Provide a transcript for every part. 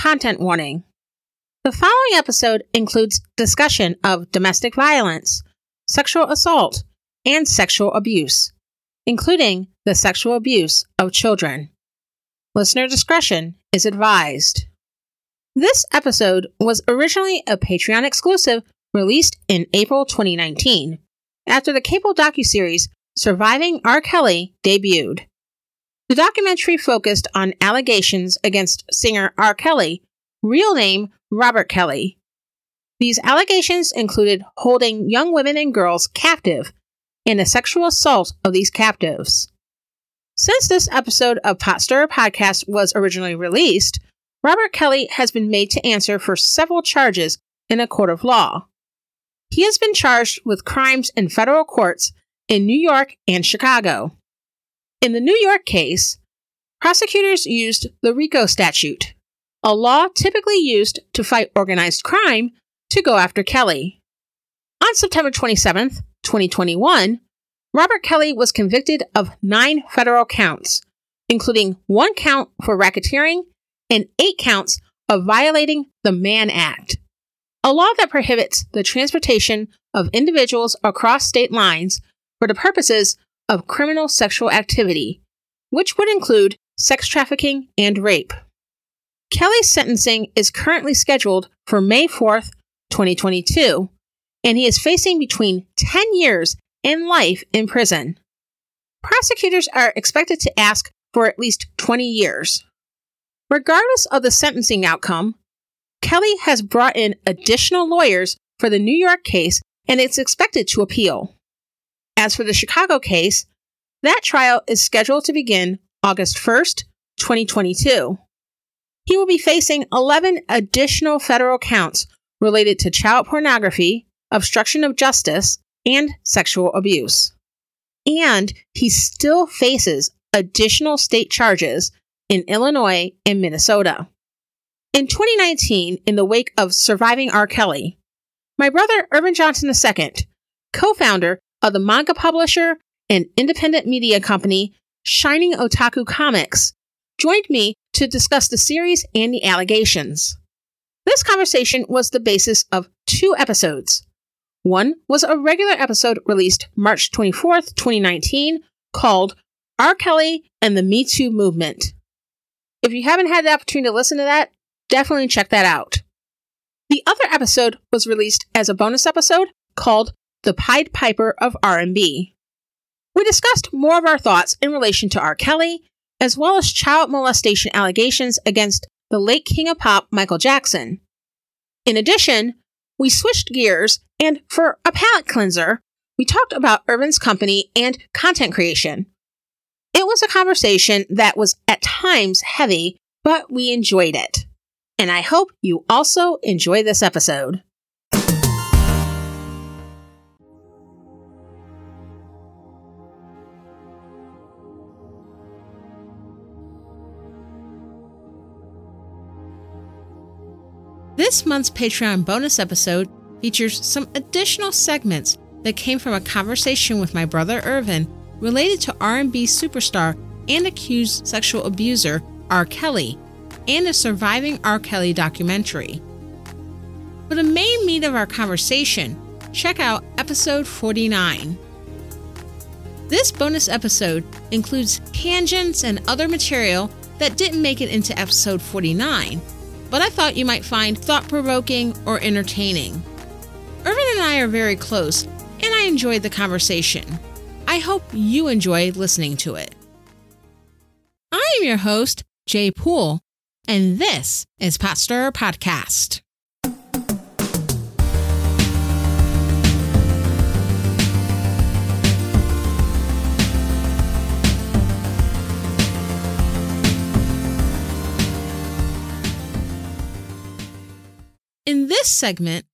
content warning. The following episode includes discussion of domestic violence, sexual assault, and sexual abuse, including the sexual abuse of children. Listener discretion is advised. This episode was originally a Patreon exclusive released in April 2019 after the cable docuseries Surviving R. Kelly debuted. The documentary focused on allegations against singer R. Kelly, real name Robert Kelly. These allegations included holding young women and girls captive and the sexual assault of these captives. Since this episode of Pot Stirrer Podcast was originally released, Robert Kelly has been made to answer for several charges in a court of law. He has been charged with crimes in federal courts in New York and Chicago. In the New York case, prosecutors used the RICO statute, a law typically used to fight organized crime, to go after Kelly. On September 27, 2021, Robert Kelly was convicted of nine federal counts, including one count for racketeering and eight counts of violating the Mann Act, a law that prohibits the transportation of individuals across state lines for the purposes of criminal sexual activity, which would include sex trafficking and rape. Kelly's sentencing is currently scheduled for May 4th, 2022, and he is facing between 10 years and life in prison. Prosecutors are expected to ask for at least 20 years. Regardless of the sentencing outcome, Kelly has brought in additional lawyers for the New York case and is expected to appeal. As for the Chicago case, that trial is scheduled to begin August 1st, 2022. He will be facing 11 additional federal counts related to child pornography, obstruction of justice, and sexual abuse. And he still faces additional state charges in Illinois and Minnesota. In 2019, in the wake of surviving R. Kelly, my brother Irvin Johnson II, co founder of the manga publisher and independent media company Shining Otaku Comics, joined me to discuss the series and the allegations. This conversation was the basis of two episodes. One was a regular episode released March 24th, 2019, called R. Kelly and the Me Too Movement. If you haven't had the opportunity to listen to that, definitely check that out. The other episode was released as a bonus episode called the Pied Piper of R&B. We discussed more of our thoughts in relation to R. Kelly, as well as child molestation allegations against the late King of Pop Michael Jackson. In addition, we switched gears and for a palate cleanser, we talked about Irvin's company and content creation. It was a conversation that was at times heavy, but we enjoyed it. And I hope you also enjoy this episode. This month's Patreon bonus episode features some additional segments that came from a conversation with my brother Irvin related to R&B superstar and accused sexual abuser R. Kelly and a surviving R. Kelly documentary. For the main meat of our conversation, check out episode 49. This bonus episode includes tangents and other material that didn't make it into episode 49 but I thought you might find thought provoking or entertaining. Irvin and I are very close, and I enjoyed the conversation. I hope you enjoy listening to it. I am your host, Jay Poole, and this is Stirrer Podcast. In this segment,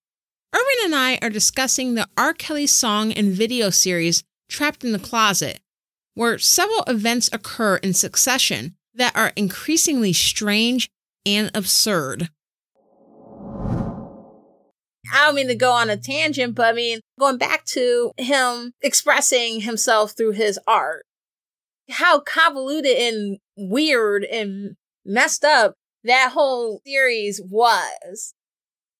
Irvin and I are discussing the R. Kelly song and video series Trapped in the Closet, where several events occur in succession that are increasingly strange and absurd. I don't mean to go on a tangent, but I mean, going back to him expressing himself through his art, how convoluted and weird and messed up that whole series was,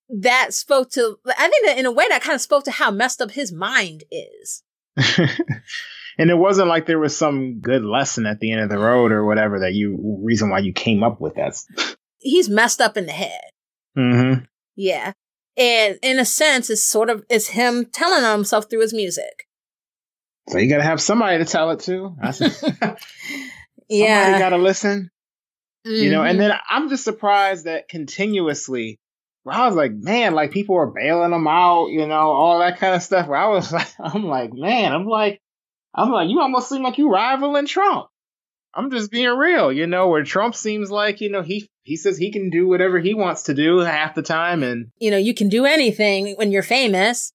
that spoke to, I think that in a way that kind of spoke to how messed up his mind is. and it wasn't like there was some good lesson at the end of the road or whatever that you, reason why you came up with that. He's messed up in the head. Mm-hmm. Yeah. And in a sense, it's sort of, it's him telling on himself through his music. So you got to have somebody to tell it to. yeah. Somebody got to listen. Mm-hmm. You know, and mm-hmm. then I'm just surprised that continuously, where I was like, man, like people were bailing them out, you know, all that kind of stuff. Where I was like, I'm like, man, I'm like, I'm like, you almost seem like you rivaling Trump. I'm just being real, you know, where Trump seems like, you know, he he says he can do whatever he wants to do half the time and you know, you can do anything when you're famous.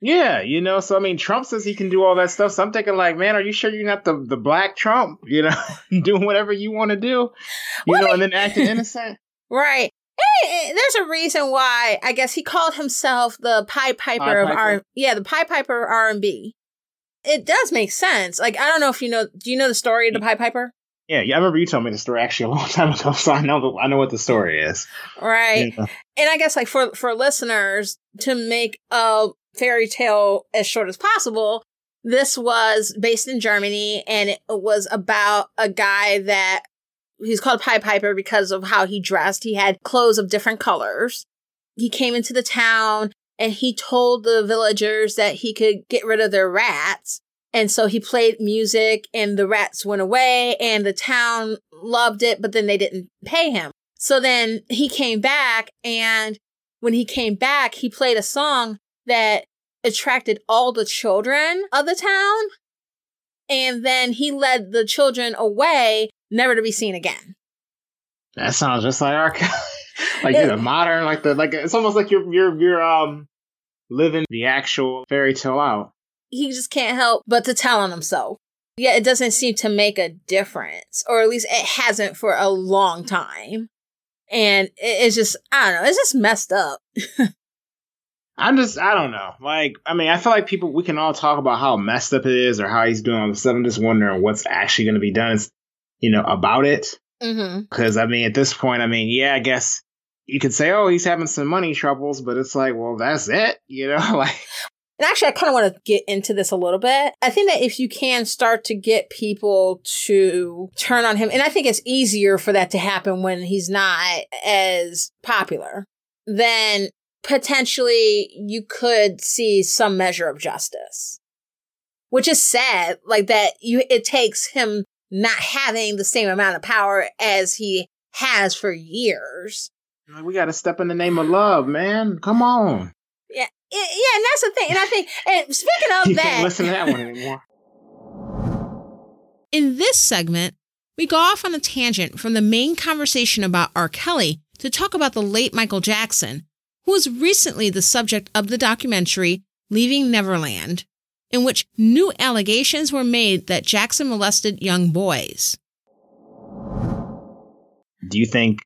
Yeah, you know, so I mean Trump says he can do all that stuff. So I'm thinking like, man, are you sure you're not the the black Trump, you know, doing whatever you want to do? You what know, and then acting innocent? Right. Hey, there's a reason why I guess he called himself the Pie Piper, Pied of R. Yeah, the Pie Piper R and B it does make sense. Like I don't know if you know. Do you know the story of the Pie Piper? Yeah, yeah, I remember you told me the story actually a long time ago, so I know the, I know what the story is. Right, yeah. and I guess like for for listeners to make a fairy tale as short as possible, this was based in Germany, and it was about a guy that he's called Pie Piper because of how he dressed. He had clothes of different colors. He came into the town and he told the villagers that he could get rid of their rats. And so he played music and the rats went away and the town loved it, but then they didn't pay him. So then he came back and when he came back, he played a song that attracted all the children of the town. And then he led the children away, never to be seen again. That sounds just like our like the modern, like the like it's almost like you're you're you're um living the actual fairy tale out. He just can't help but to tell on himself. Yeah, it doesn't seem to make a difference, or at least it hasn't for a long time. And it's just, I don't know, it's just messed up. I'm just, I don't know. Like, I mean, I feel like people, we can all talk about how messed up it is or how he's doing all this stuff. I'm just wondering what's actually going to be done, you know, about it. Because, mm-hmm. I mean, at this point, I mean, yeah, I guess you could say, oh, he's having some money troubles, but it's like, well, that's it, you know, like. And actually, I kind of want to get into this a little bit. I think that if you can start to get people to turn on him, and I think it's easier for that to happen when he's not as popular, then potentially you could see some measure of justice. Which is sad, like that you, it takes him not having the same amount of power as he has for years we got to step in the name of love, man. Come on. Yeah, yeah, and that's the thing. And I think, and speaking of you that, can't listen to that one anymore. In this segment, we go off on a tangent from the main conversation about R. Kelly to talk about the late Michael Jackson, who was recently the subject of the documentary Leaving Neverland, in which new allegations were made that Jackson molested young boys. Do you think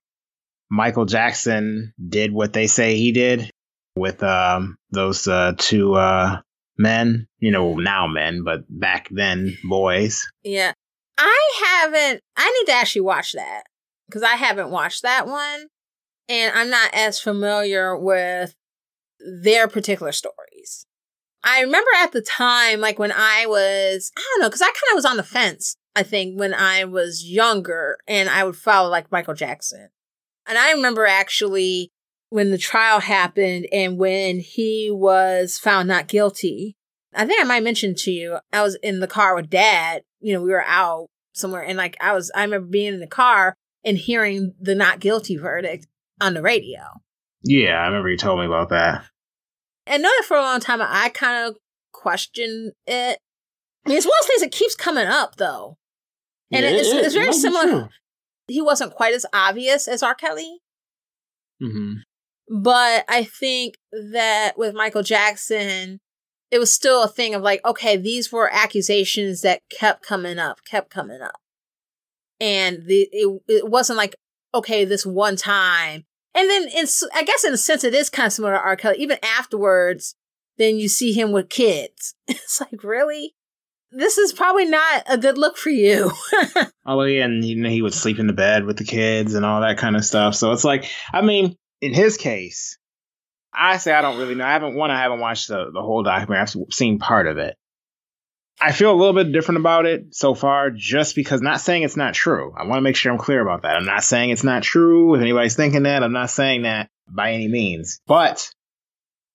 Michael Jackson did what they say he did with um, those uh, two uh, men, you know, now men, but back then boys. Yeah. I haven't, I need to actually watch that because I haven't watched that one and I'm not as familiar with their particular stories. I remember at the time, like when I was, I don't know, because I kind of was on the fence, I think, when I was younger and I would follow like Michael Jackson. And I remember actually when the trial happened and when he was found not guilty. I think I might mention to you, I was in the car with dad. You know, we were out somewhere and like I was, I remember being in the car and hearing the not guilty verdict on the radio. Yeah, I remember you told me about that. And know that for a long time, I kind of questioned it. I mean, it's one of those things that keeps coming up though. And yeah, it's, it, it's very similar he wasn't quite as obvious as R. Kelly. Mm-hmm. But I think that with Michael Jackson, it was still a thing of like, okay, these were accusations that kept coming up, kept coming up. And the, it, it wasn't like, okay, this one time. And then in, I guess in a sense, it is kind of similar to R. Kelly. Even afterwards, then you see him with kids. It's like, really? this is probably not a good look for you. oh yeah, and know he would sleep in the bed with the kids and all that kind of stuff. So it's like, I mean, in his case, I say I don't really know. I haven't one. I haven't watched the the whole documentary. I've seen part of it. I feel a little bit different about it so far, just because not saying it's not true. I want to make sure I'm clear about that. I'm not saying it's not true. If anybody's thinking that, I'm not saying that by any means. But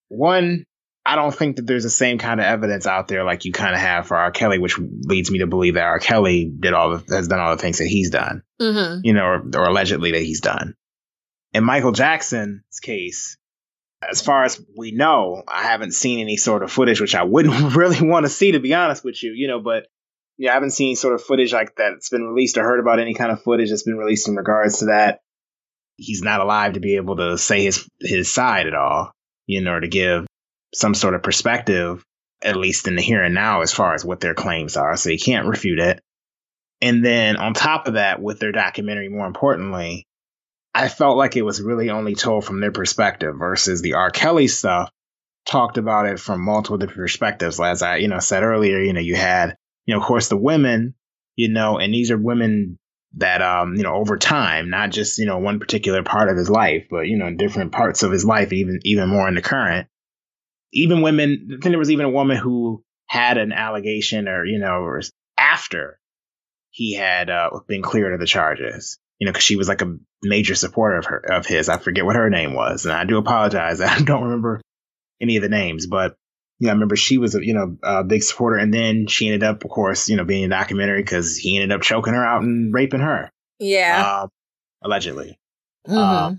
one, I don't think that there's the same kind of evidence out there like you kind of have for R. Kelly, which leads me to believe that R. Kelly did all the, has done all the things that he's done, mm-hmm. you know, or, or allegedly that he's done. In Michael Jackson's case, as far as we know, I haven't seen any sort of footage, which I wouldn't really want to see, to be honest with you, you know, but yeah, I haven't seen sort of footage like that. It's been released or heard about any kind of footage that's been released in regards to that. He's not alive to be able to say his his side at all, you know, or to give some sort of perspective, at least in the here and now, as far as what their claims are. So he can't refute it. And then on top of that, with their documentary, more importantly, I felt like it was really only told from their perspective versus the R. Kelly stuff talked about it from multiple different perspectives. As I, you know, said earlier, you know, you had, you know, of course the women, you know, and these are women that, um, you know, over time, not just, you know, one particular part of his life, but, you know, different parts of his life, even, even more in the current, even women, I think there was even a woman who had an allegation or, you know, after he had uh, been cleared of the charges you know, because she was like a major supporter of her of his. I forget what her name was, and I do apologize. I don't remember any of the names, but you know, I remember she was a you know a big supporter, and then she ended up, of course, you know, being a documentary because he ended up choking her out and raping her. Yeah, uh, allegedly. Mm-hmm. Uh,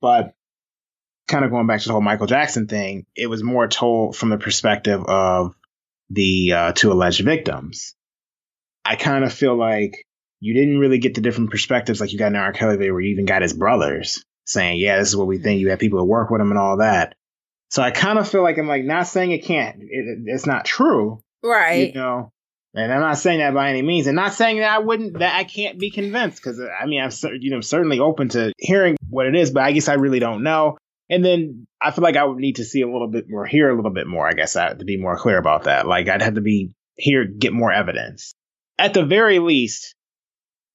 but kind of going back to the whole Michael Jackson thing, it was more told from the perspective of the uh, two alleged victims. I kind of feel like you didn't really get the different perspectives like you got in R. Kelly, where you even got his brothers saying, "Yeah, this is what we think." You had people who work with him and all that. So I kind of feel like I'm like not saying it can't. It, it's not true, right? You know, and I'm not saying that by any means, and not saying that I wouldn't that I can't be convinced because uh, I mean I'm you know certainly open to hearing what it is, but I guess I really don't know. And then I feel like I would need to see a little bit more, hear a little bit more. I guess I, to be more clear about that. Like I'd have to be here, get more evidence. At the very least,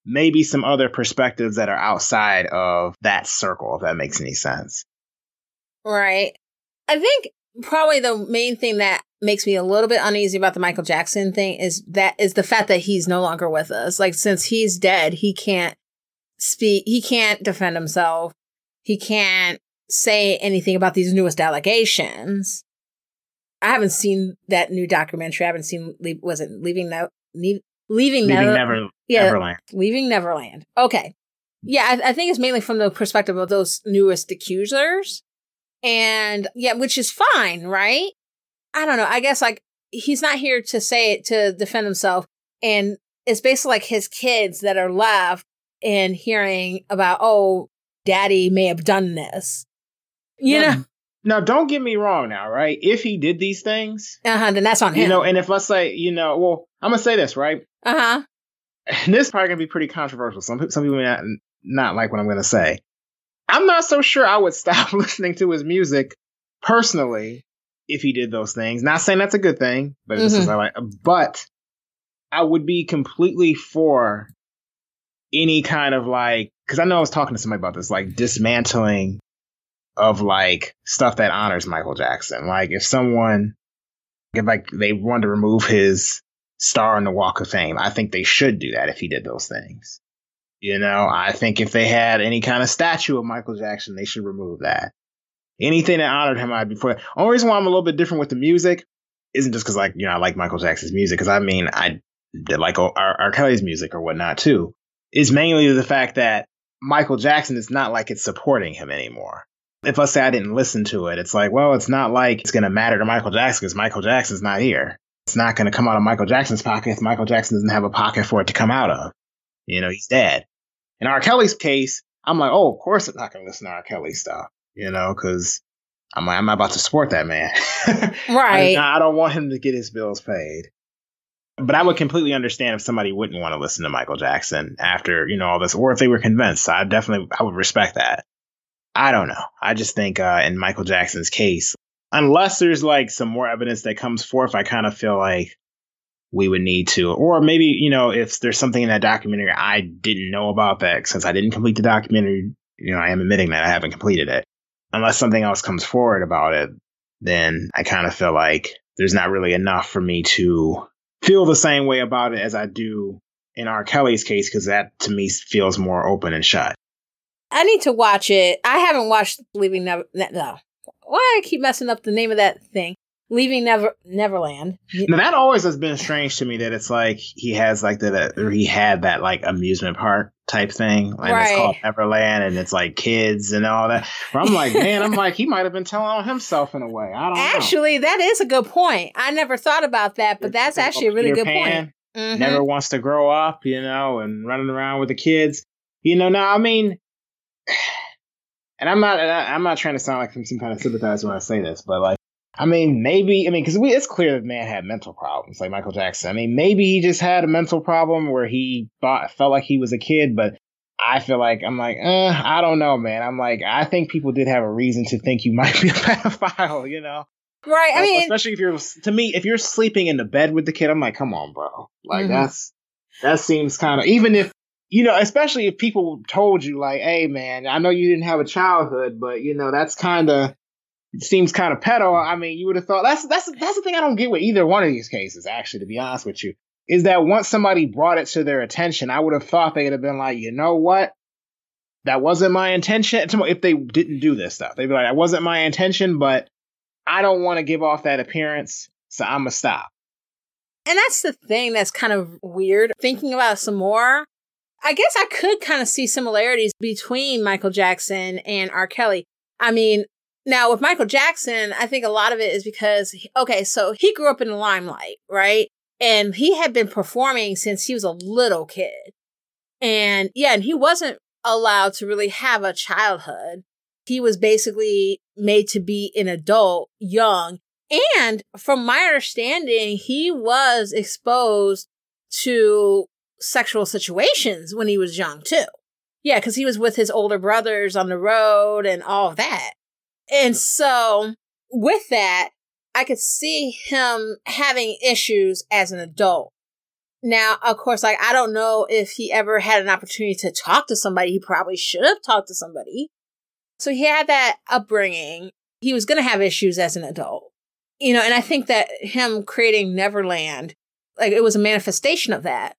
maybe some other perspectives that are outside of that circle, if that makes any sense. Right. I think probably the main thing that makes me a little bit uneasy about the Michael Jackson thing is that is the fact that he's no longer with us. Like since he's dead, he can't speak, he can't defend himself. He can't say anything about these newest allegations. I haven't seen that new documentary. I haven't seen was it leaving no Leaving, leaving Never, Never yeah, Neverland. Leaving Neverland. Okay. Yeah, I, I think it's mainly from the perspective of those newest accusers. And yeah, which is fine, right? I don't know. I guess like he's not here to say it to defend himself. And it's basically like his kids that are left and hearing about, oh, daddy may have done this. You yeah. know? Now, don't get me wrong now, right? If he did these things, uh-huh, then that's on him. You know, and if let's say, you know, well, I'm gonna say this, right? Uh huh. And this is probably gonna be pretty controversial. Some some people may not, not like what I'm gonna say. I'm not so sure I would stop listening to his music personally if he did those things. Not saying that's a good thing, but mm-hmm. this is mm-hmm. like, but I would be completely for any kind of like, because I know I was talking to somebody about this, like dismantling of like stuff that honors Michael Jackson. Like if someone, if like they want to remove his star on the Walk of Fame, I think they should do that if he did those things. You know, I think if they had any kind of statue of Michael Jackson, they should remove that. Anything that honored him, I'd be for. Only reason why I'm a little bit different with the music isn't just because like you know I like Michael Jackson's music, because I mean I did like oh, R. R. Kelly's music or whatnot too. Is mainly the fact that Michael Jackson is not like it's supporting him anymore if let's say I didn't listen to it, it's like, well, it's not like it's going to matter to Michael Jackson because Michael Jackson's not here. It's not going to come out of Michael Jackson's pocket if Michael Jackson doesn't have a pocket for it to come out of. You know, he's dead. In R. Kelly's case, I'm like, oh, of course I'm not going to listen to R. Kelly stuff, you know, because I'm like, I'm not about to support that man. right. I, I don't want him to get his bills paid. But I would completely understand if somebody wouldn't want to listen to Michael Jackson after, you know, all this, or if they were convinced. I definitely, I would respect that. I don't know. I just think uh, in Michael Jackson's case, unless there's like some more evidence that comes forth, I kind of feel like we would need to, or maybe, you know, if there's something in that documentary I didn't know about that, since I didn't complete the documentary, you know, I am admitting that I haven't completed it. Unless something else comes forward about it, then I kind of feel like there's not really enough for me to feel the same way about it as I do in R. Kelly's case, because that to me feels more open and shut. I need to watch it. I haven't watched Leaving Never. No. Why I keep messing up the name of that thing? Leaving Never Neverland. Now that always has been strange to me that it's like he has like that or he had that like amusement park type thing. And right. it's called Neverland and it's like kids and all that. Where I'm like, man, I'm like, he might have been telling on himself in a way. I don't Actually, know. that is a good point. I never thought about that, but that's actually a really good Pan, point. Mm-hmm. Never wants to grow up, you know, and running around with the kids. You know, now I mean and I'm not I'm not trying to sound like I'm some kind of sympathizer when I say this, but like I mean, maybe I mean because it's clear that man had mental problems, like Michael Jackson. I mean, maybe he just had a mental problem where he thought felt like he was a kid, but I feel like I'm like, uh, I don't know, man. I'm like, I think people did have a reason to think you might be a pedophile, you know? Right. I mean, especially if you're to me, if you're sleeping in the bed with the kid, I'm like, come on, bro. Like mm-hmm. that's that seems kind of even if you know, especially if people told you like, hey, man, I know you didn't have a childhood, but you know that's kind of seems kind of pedo. I mean, you would have thought that's that's that's the thing I don't get with either one of these cases. Actually, to be honest with you, is that once somebody brought it to their attention, I would have thought they'd have been like, you know what, that wasn't my intention. If they didn't do this stuff, they'd be like, that wasn't my intention, but I don't want to give off that appearance, so I'm gonna stop. And that's the thing that's kind of weird. Thinking about some more, I guess I could kind of see similarities between Michael Jackson and R. Kelly. I mean, now, with Michael Jackson, I think a lot of it is because, okay, so he grew up in the limelight, right? And he had been performing since he was a little kid. And yeah, and he wasn't allowed to really have a childhood. He was basically made to be an adult young. And from my understanding, he was exposed to sexual situations when he was young too. Yeah, because he was with his older brothers on the road and all that. And so with that, I could see him having issues as an adult. Now, of course, like I don't know if he ever had an opportunity to talk to somebody. He probably should have talked to somebody. So he had that upbringing. He was going to have issues as an adult. You know, and I think that him creating Neverland, like it was a manifestation of that.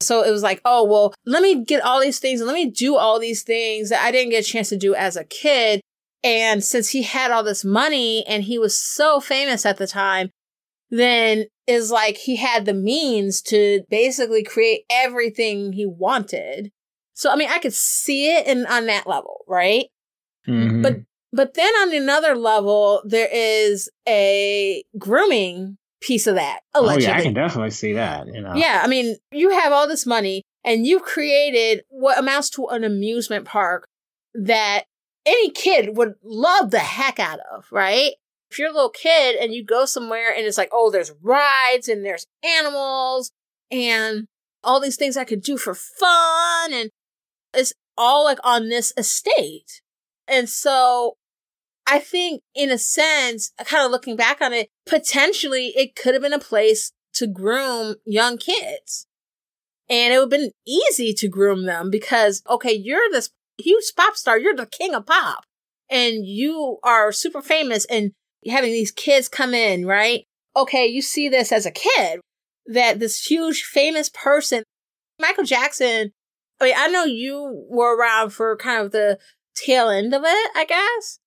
So it was like, oh, well, let me get all these things and let me do all these things that I didn't get a chance to do as a kid. And since he had all this money and he was so famous at the time, then is like he had the means to basically create everything he wanted. So I mean, I could see it in on that level, right? Mm-hmm. But but then on another level, there is a grooming piece of that. Allegedly. Oh yeah, I can definitely see that. You know. Yeah, I mean, you have all this money and you've created what amounts to an amusement park that any kid would love the heck out of, right? If you're a little kid and you go somewhere and it's like, oh, there's rides and there's animals and all these things I could do for fun and it's all like on this estate. And so I think in a sense, kind of looking back on it, potentially it could have been a place to groom young kids. And it would have been easy to groom them because, okay, you're this huge pop star. You're the king of pop and you are super famous and having these kids come in, right? Okay, you see this as a kid that this huge famous person, Michael Jackson. I mean, I know you were around for kind of the tail end of it, I guess.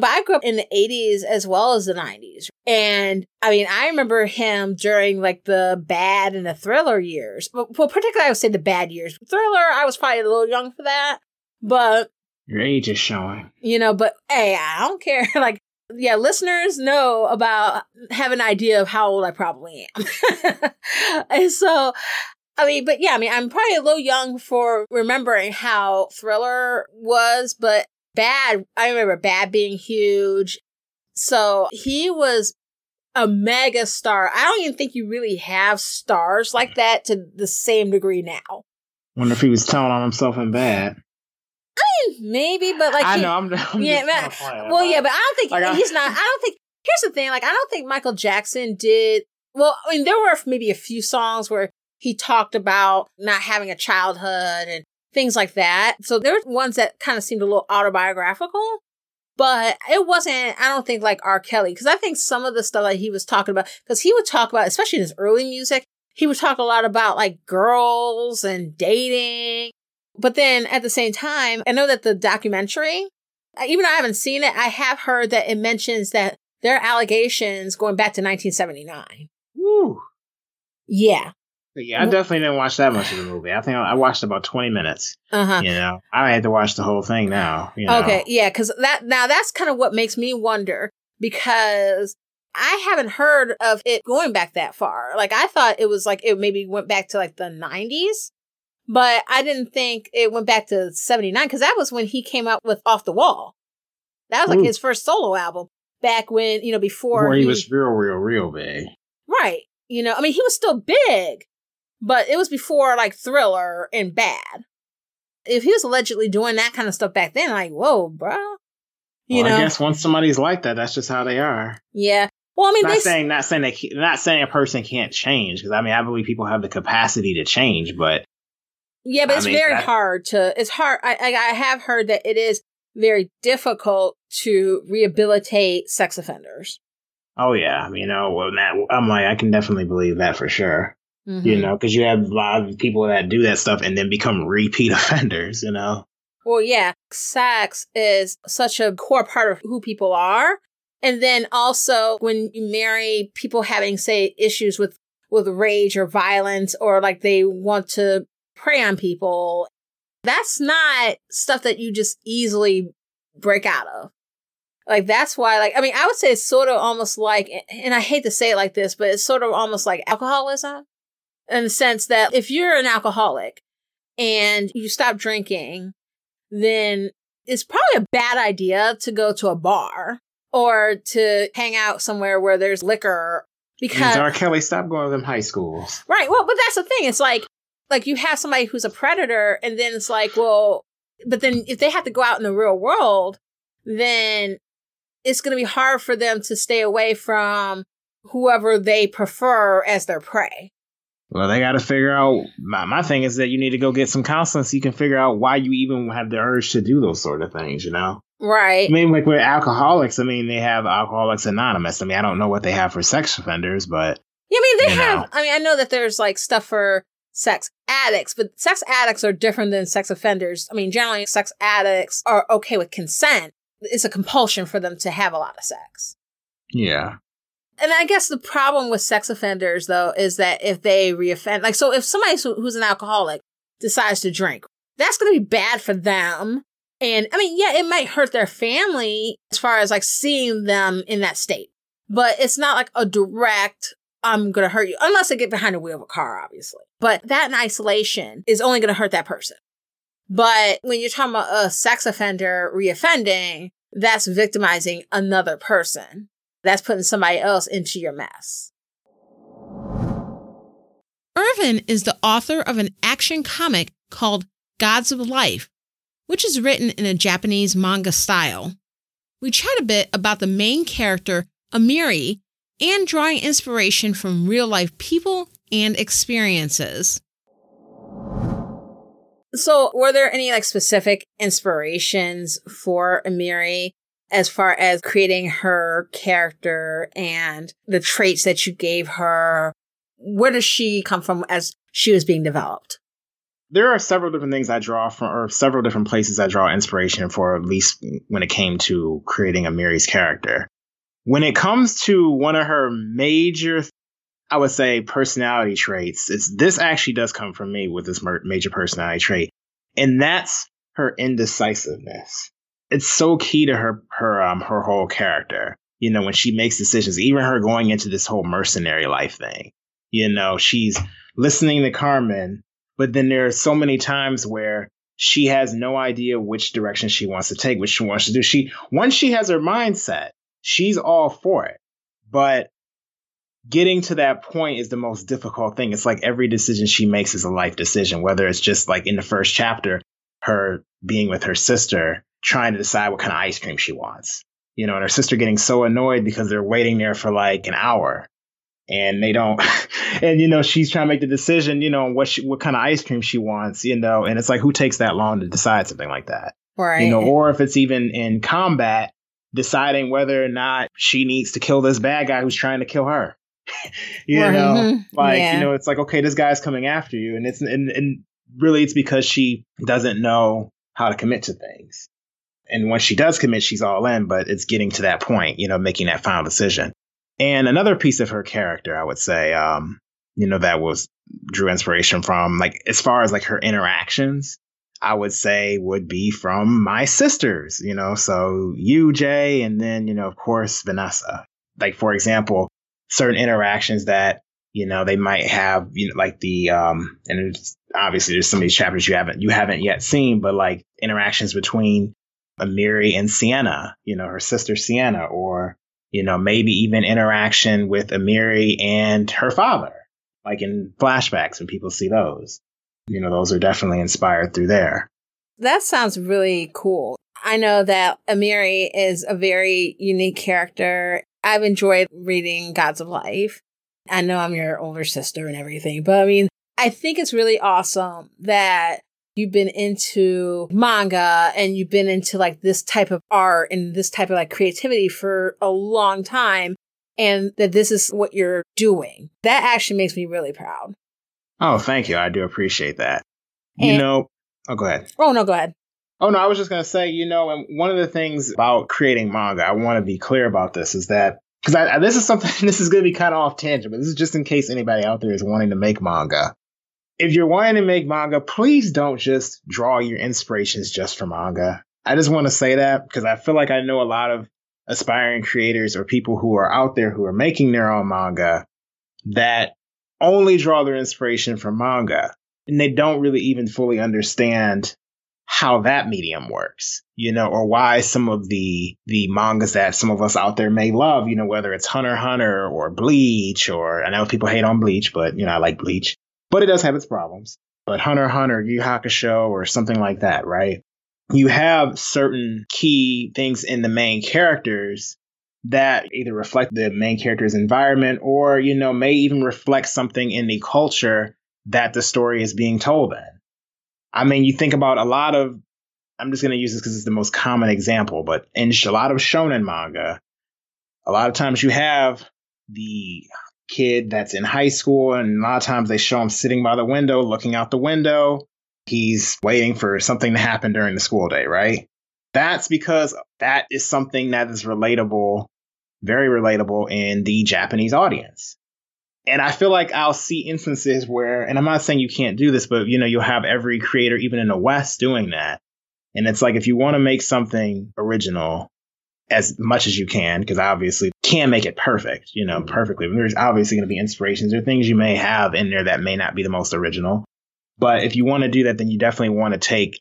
But I grew up in the 80s as well as the 90s. And I mean, I remember him during like the bad and the thriller years. Well, particularly I would say the bad years. Thriller, I was probably a little young for that. But your age is showing. You know, but hey, I don't care. like, yeah, listeners know about have an idea of how old I probably am. and so I mean, but yeah, I mean, I'm probably a little young for remembering how Thriller was, but Bad, I remember Bad being huge. So he was a mega star. I don't even think you really have stars like that to the same degree now. Wonder if he was telling on himself in Bad. I mean, maybe, but like I he, know, I'm, I'm yeah, man, well, yeah, but I don't think like, he's not. I don't think. Here's the thing: like, I don't think Michael Jackson did Well, I mean, there were maybe a few songs where he talked about not having a childhood and things like that. So there were ones that kind of seemed a little autobiographical, but it wasn't, I don't think like R. Kelly, because I think some of the stuff that he was talking about, because he would talk about, especially in his early music, he would talk a lot about like girls and dating. But then at the same time, I know that the documentary, even though I haven't seen it, I have heard that it mentions that there are allegations going back to 1979. Woo. Yeah. Yeah, I definitely didn't watch that much of the movie. I think I watched about twenty minutes. Uh huh. You know, I had to watch the whole thing now. You know? Okay, yeah, because that now that's kind of what makes me wonder because I haven't heard of it going back that far. Like I thought it was like it maybe went back to like the nineties, but I didn't think it went back to seventy nine because that was when he came out with Off the Wall. That was like Ooh. his first solo album back when you know before Where he, he was real, real, real big. Right. You know, I mean, he was still big, but it was before like Thriller and Bad. If he was allegedly doing that kind of stuff back then, like, whoa, bro. You well, know, I guess once somebody's like that, that's just how they are. Yeah. Well, I mean, not saying not saying they not saying a person can't change because I mean I believe people have the capacity to change, but yeah, but I it's mean, very that, hard to. It's hard. I I have heard that it is very difficult to rehabilitate sex offenders. Oh yeah, you know, well, that, I'm like I can definitely believe that for sure. Mm-hmm. You know, because you have a lot of people that do that stuff and then become repeat offenders, you know? Well, yeah, sex is such a core part of who people are. And then also when you marry people having, say, issues with, with rage or violence or like they want to prey on people, that's not stuff that you just easily break out of. Like that's why, like, I mean, I would say it's sort of almost like, and I hate to say it like this, but it's sort of almost like alcoholism in the sense that if you're an alcoholic and you stop drinking, then it's probably a bad idea to go to a bar or to hang out somewhere where there's liquor because R. Kelly stopped going to them high schools. Right. Well, but that's the thing. It's like like you have somebody who's a predator and then it's like, well, but then if they have to go out in the real world, then it's going to be hard for them to stay away from whoever they prefer as their prey. Well, they got to figure out. My, my thing is that you need to go get some counseling so you can figure out why you even have the urge to do those sort of things, you know? Right. I mean, like with alcoholics, I mean, they have Alcoholics Anonymous. I mean, I don't know what they have for sex offenders, but. Yeah, I mean, they have. Know. I mean, I know that there's like stuff for sex addicts, but sex addicts are different than sex offenders. I mean, generally, sex addicts are okay with consent. It's a compulsion for them to have a lot of sex. Yeah and I guess the problem with sex offenders though is that if they reoffend, like, so if somebody who's an alcoholic decides to drink, that's going to be bad for them. And I mean, yeah, it might hurt their family as far as like seeing them in that state, but it's not like a direct, I'm going to hurt you, unless they get behind the wheel of a car, obviously. But that in isolation is only going to hurt that person. But when you're talking about a sex offender reoffending, that's victimizing another person. That's putting somebody else into your mess. Irvin is the author of an action comic called Gods of Life, which is written in a Japanese manga style. We chat a bit about the main character, Amiri, and drawing inspiration from real life people and experiences. So, were there any like specific inspirations for Amiri? As far as creating her character and the traits that you gave her. Where does she come from as she was being developed? There are several different things I draw from, or several different places I draw inspiration for, at least when it came to creating Amiri's character. When it comes to one of her major, I would say, personality traits, it's, this actually does come from me with this major personality trait, and that's her indecisiveness it's so key to her her um her whole character. You know, when she makes decisions, even her going into this whole mercenary life thing. You know, she's listening to Carmen, but then there are so many times where she has no idea which direction she wants to take, which she wants to do. She once she has her mindset, she's all for it. But getting to that point is the most difficult thing. It's like every decision she makes is a life decision, whether it's just like in the first chapter, her being with her sister trying to decide what kind of ice cream she wants. You know, and her sister getting so annoyed because they're waiting there for like an hour. and they don't and you know she's trying to make the decision you know what she, what kind of ice cream she wants you know and it's like who takes that long to decide something like that right you know or if it's even in combat deciding whether or not she needs to kill this bad guy who's trying to kill her you right. know mm-hmm. like yeah. you know it's like okay this guy's coming after you and it's and, and really it's because she doesn't know how to commit to things and once she does commit she's all in but it's getting to that point you know making that final decision and another piece of her character, I would say, um, you know, that was drew inspiration from, like, as far as like her interactions, I would say would be from my sisters, you know, so you, Jay, and then, you know, of course, Vanessa. Like, for example, certain interactions that, you know, they might have, you know, like the, um, and obviously there's some of these chapters you haven't, you haven't yet seen, but like interactions between Amiri and Sienna, you know, her sister Sienna, or you know, maybe even interaction with Amiri and her father, like in flashbacks when people see those. You know, those are definitely inspired through there. That sounds really cool. I know that Amiri is a very unique character. I've enjoyed reading Gods of Life. I know I'm your older sister and everything, but I mean, I think it's really awesome that you've been into manga and you've been into like this type of art and this type of like creativity for a long time and that this is what you're doing. That actually makes me really proud. Oh, thank you. I do appreciate that. And, you know, oh, go ahead. Oh, no, go ahead. Oh, no, I was just going to say, you know, and one of the things about creating manga, I want to be clear about this is that because this is something, this is going to be kind of off tangent, but this is just in case anybody out there is wanting to make manga if you're wanting to make manga, please don't just draw your inspirations just from manga. I just want to say that because I feel like I know a lot of aspiring creators or people who are out there who are making their own manga that only draw their inspiration from manga and they don't really even fully understand how that medium works, you know, or why some of the the mangas that some of us out there may love, you know, whether it's Hunter Hunter or Bleach or I know people hate on Bleach, but you know, I like Bleach but it does have its problems. But Hunter Hunter, Yu Hakusho, or something like that, right? You have certain key things in the main characters that either reflect the main character's environment or, you know, may even reflect something in the culture that the story is being told in. I mean, you think about a lot of, I'm just going to use this because it's the most common example, but in a lot of shonen manga, a lot of times you have the kid that's in high school, and a lot of times they show him sitting by the window, looking out the window. He's waiting for something to happen during the school day, right? That's because that is something that is relatable, very relatable in the Japanese audience. And I feel like I'll see instances where, and I'm not saying you can't do this, but you know, you'll have every creator, even in the West, doing that. And it's like if you want to make something original, as much as you can, because obviously can make it perfect, you know, mm-hmm. perfectly. There's obviously going to be inspirations or things you may have in there that may not be the most original. But if you want to do that, then you definitely want to take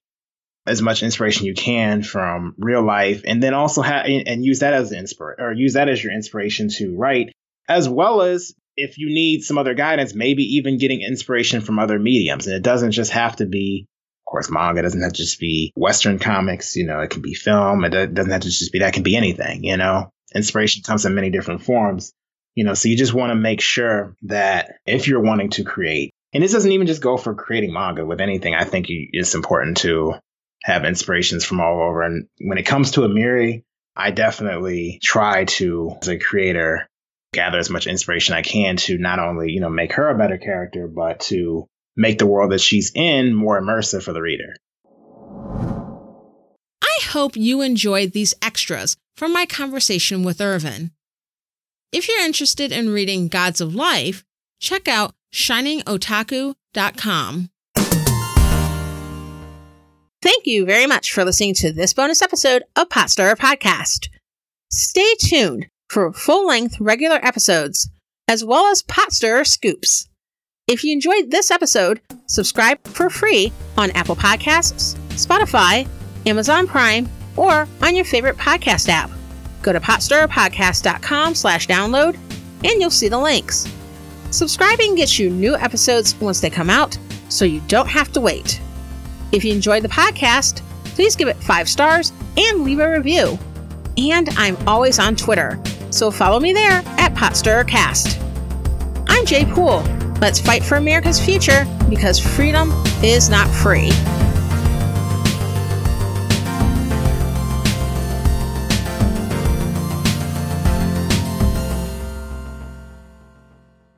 as much inspiration you can from real life and then also have and use that as inspiration or use that as your inspiration to write as well as if you need some other guidance maybe even getting inspiration from other mediums and it doesn't just have to be course, manga doesn't have to just be Western comics. You know, it can be film. It doesn't have to just be that. It can be anything. You know, inspiration comes in many different forms. You know, so you just want to make sure that if you're wanting to create, and this doesn't even just go for creating manga with anything. I think it's important to have inspirations from all over. And when it comes to Amiri, I definitely try to, as a creator, gather as much inspiration I can to not only, you know, make her a better character, but to make the world that she's in more immersive for the reader. I hope you enjoyed these extras from my conversation with Irvin. If you're interested in reading Gods of Life, check out shiningotaku.com. Thank you very much for listening to this bonus episode of Pot Stirrer Podcast. Stay tuned for full length regular episodes, as well as Pot Stirrer scoops. If you enjoyed this episode, subscribe for free on Apple Podcasts, Spotify, Amazon Prime, or on your favorite podcast app. Go to potstarpodcast.com slash download and you'll see the links. Subscribing gets you new episodes once they come out, so you don't have to wait. If you enjoyed the podcast, please give it five stars and leave a review. And I'm always on Twitter, so follow me there at PotstarCast. I'm Jay Poole. Let's fight for America's future because freedom is not free.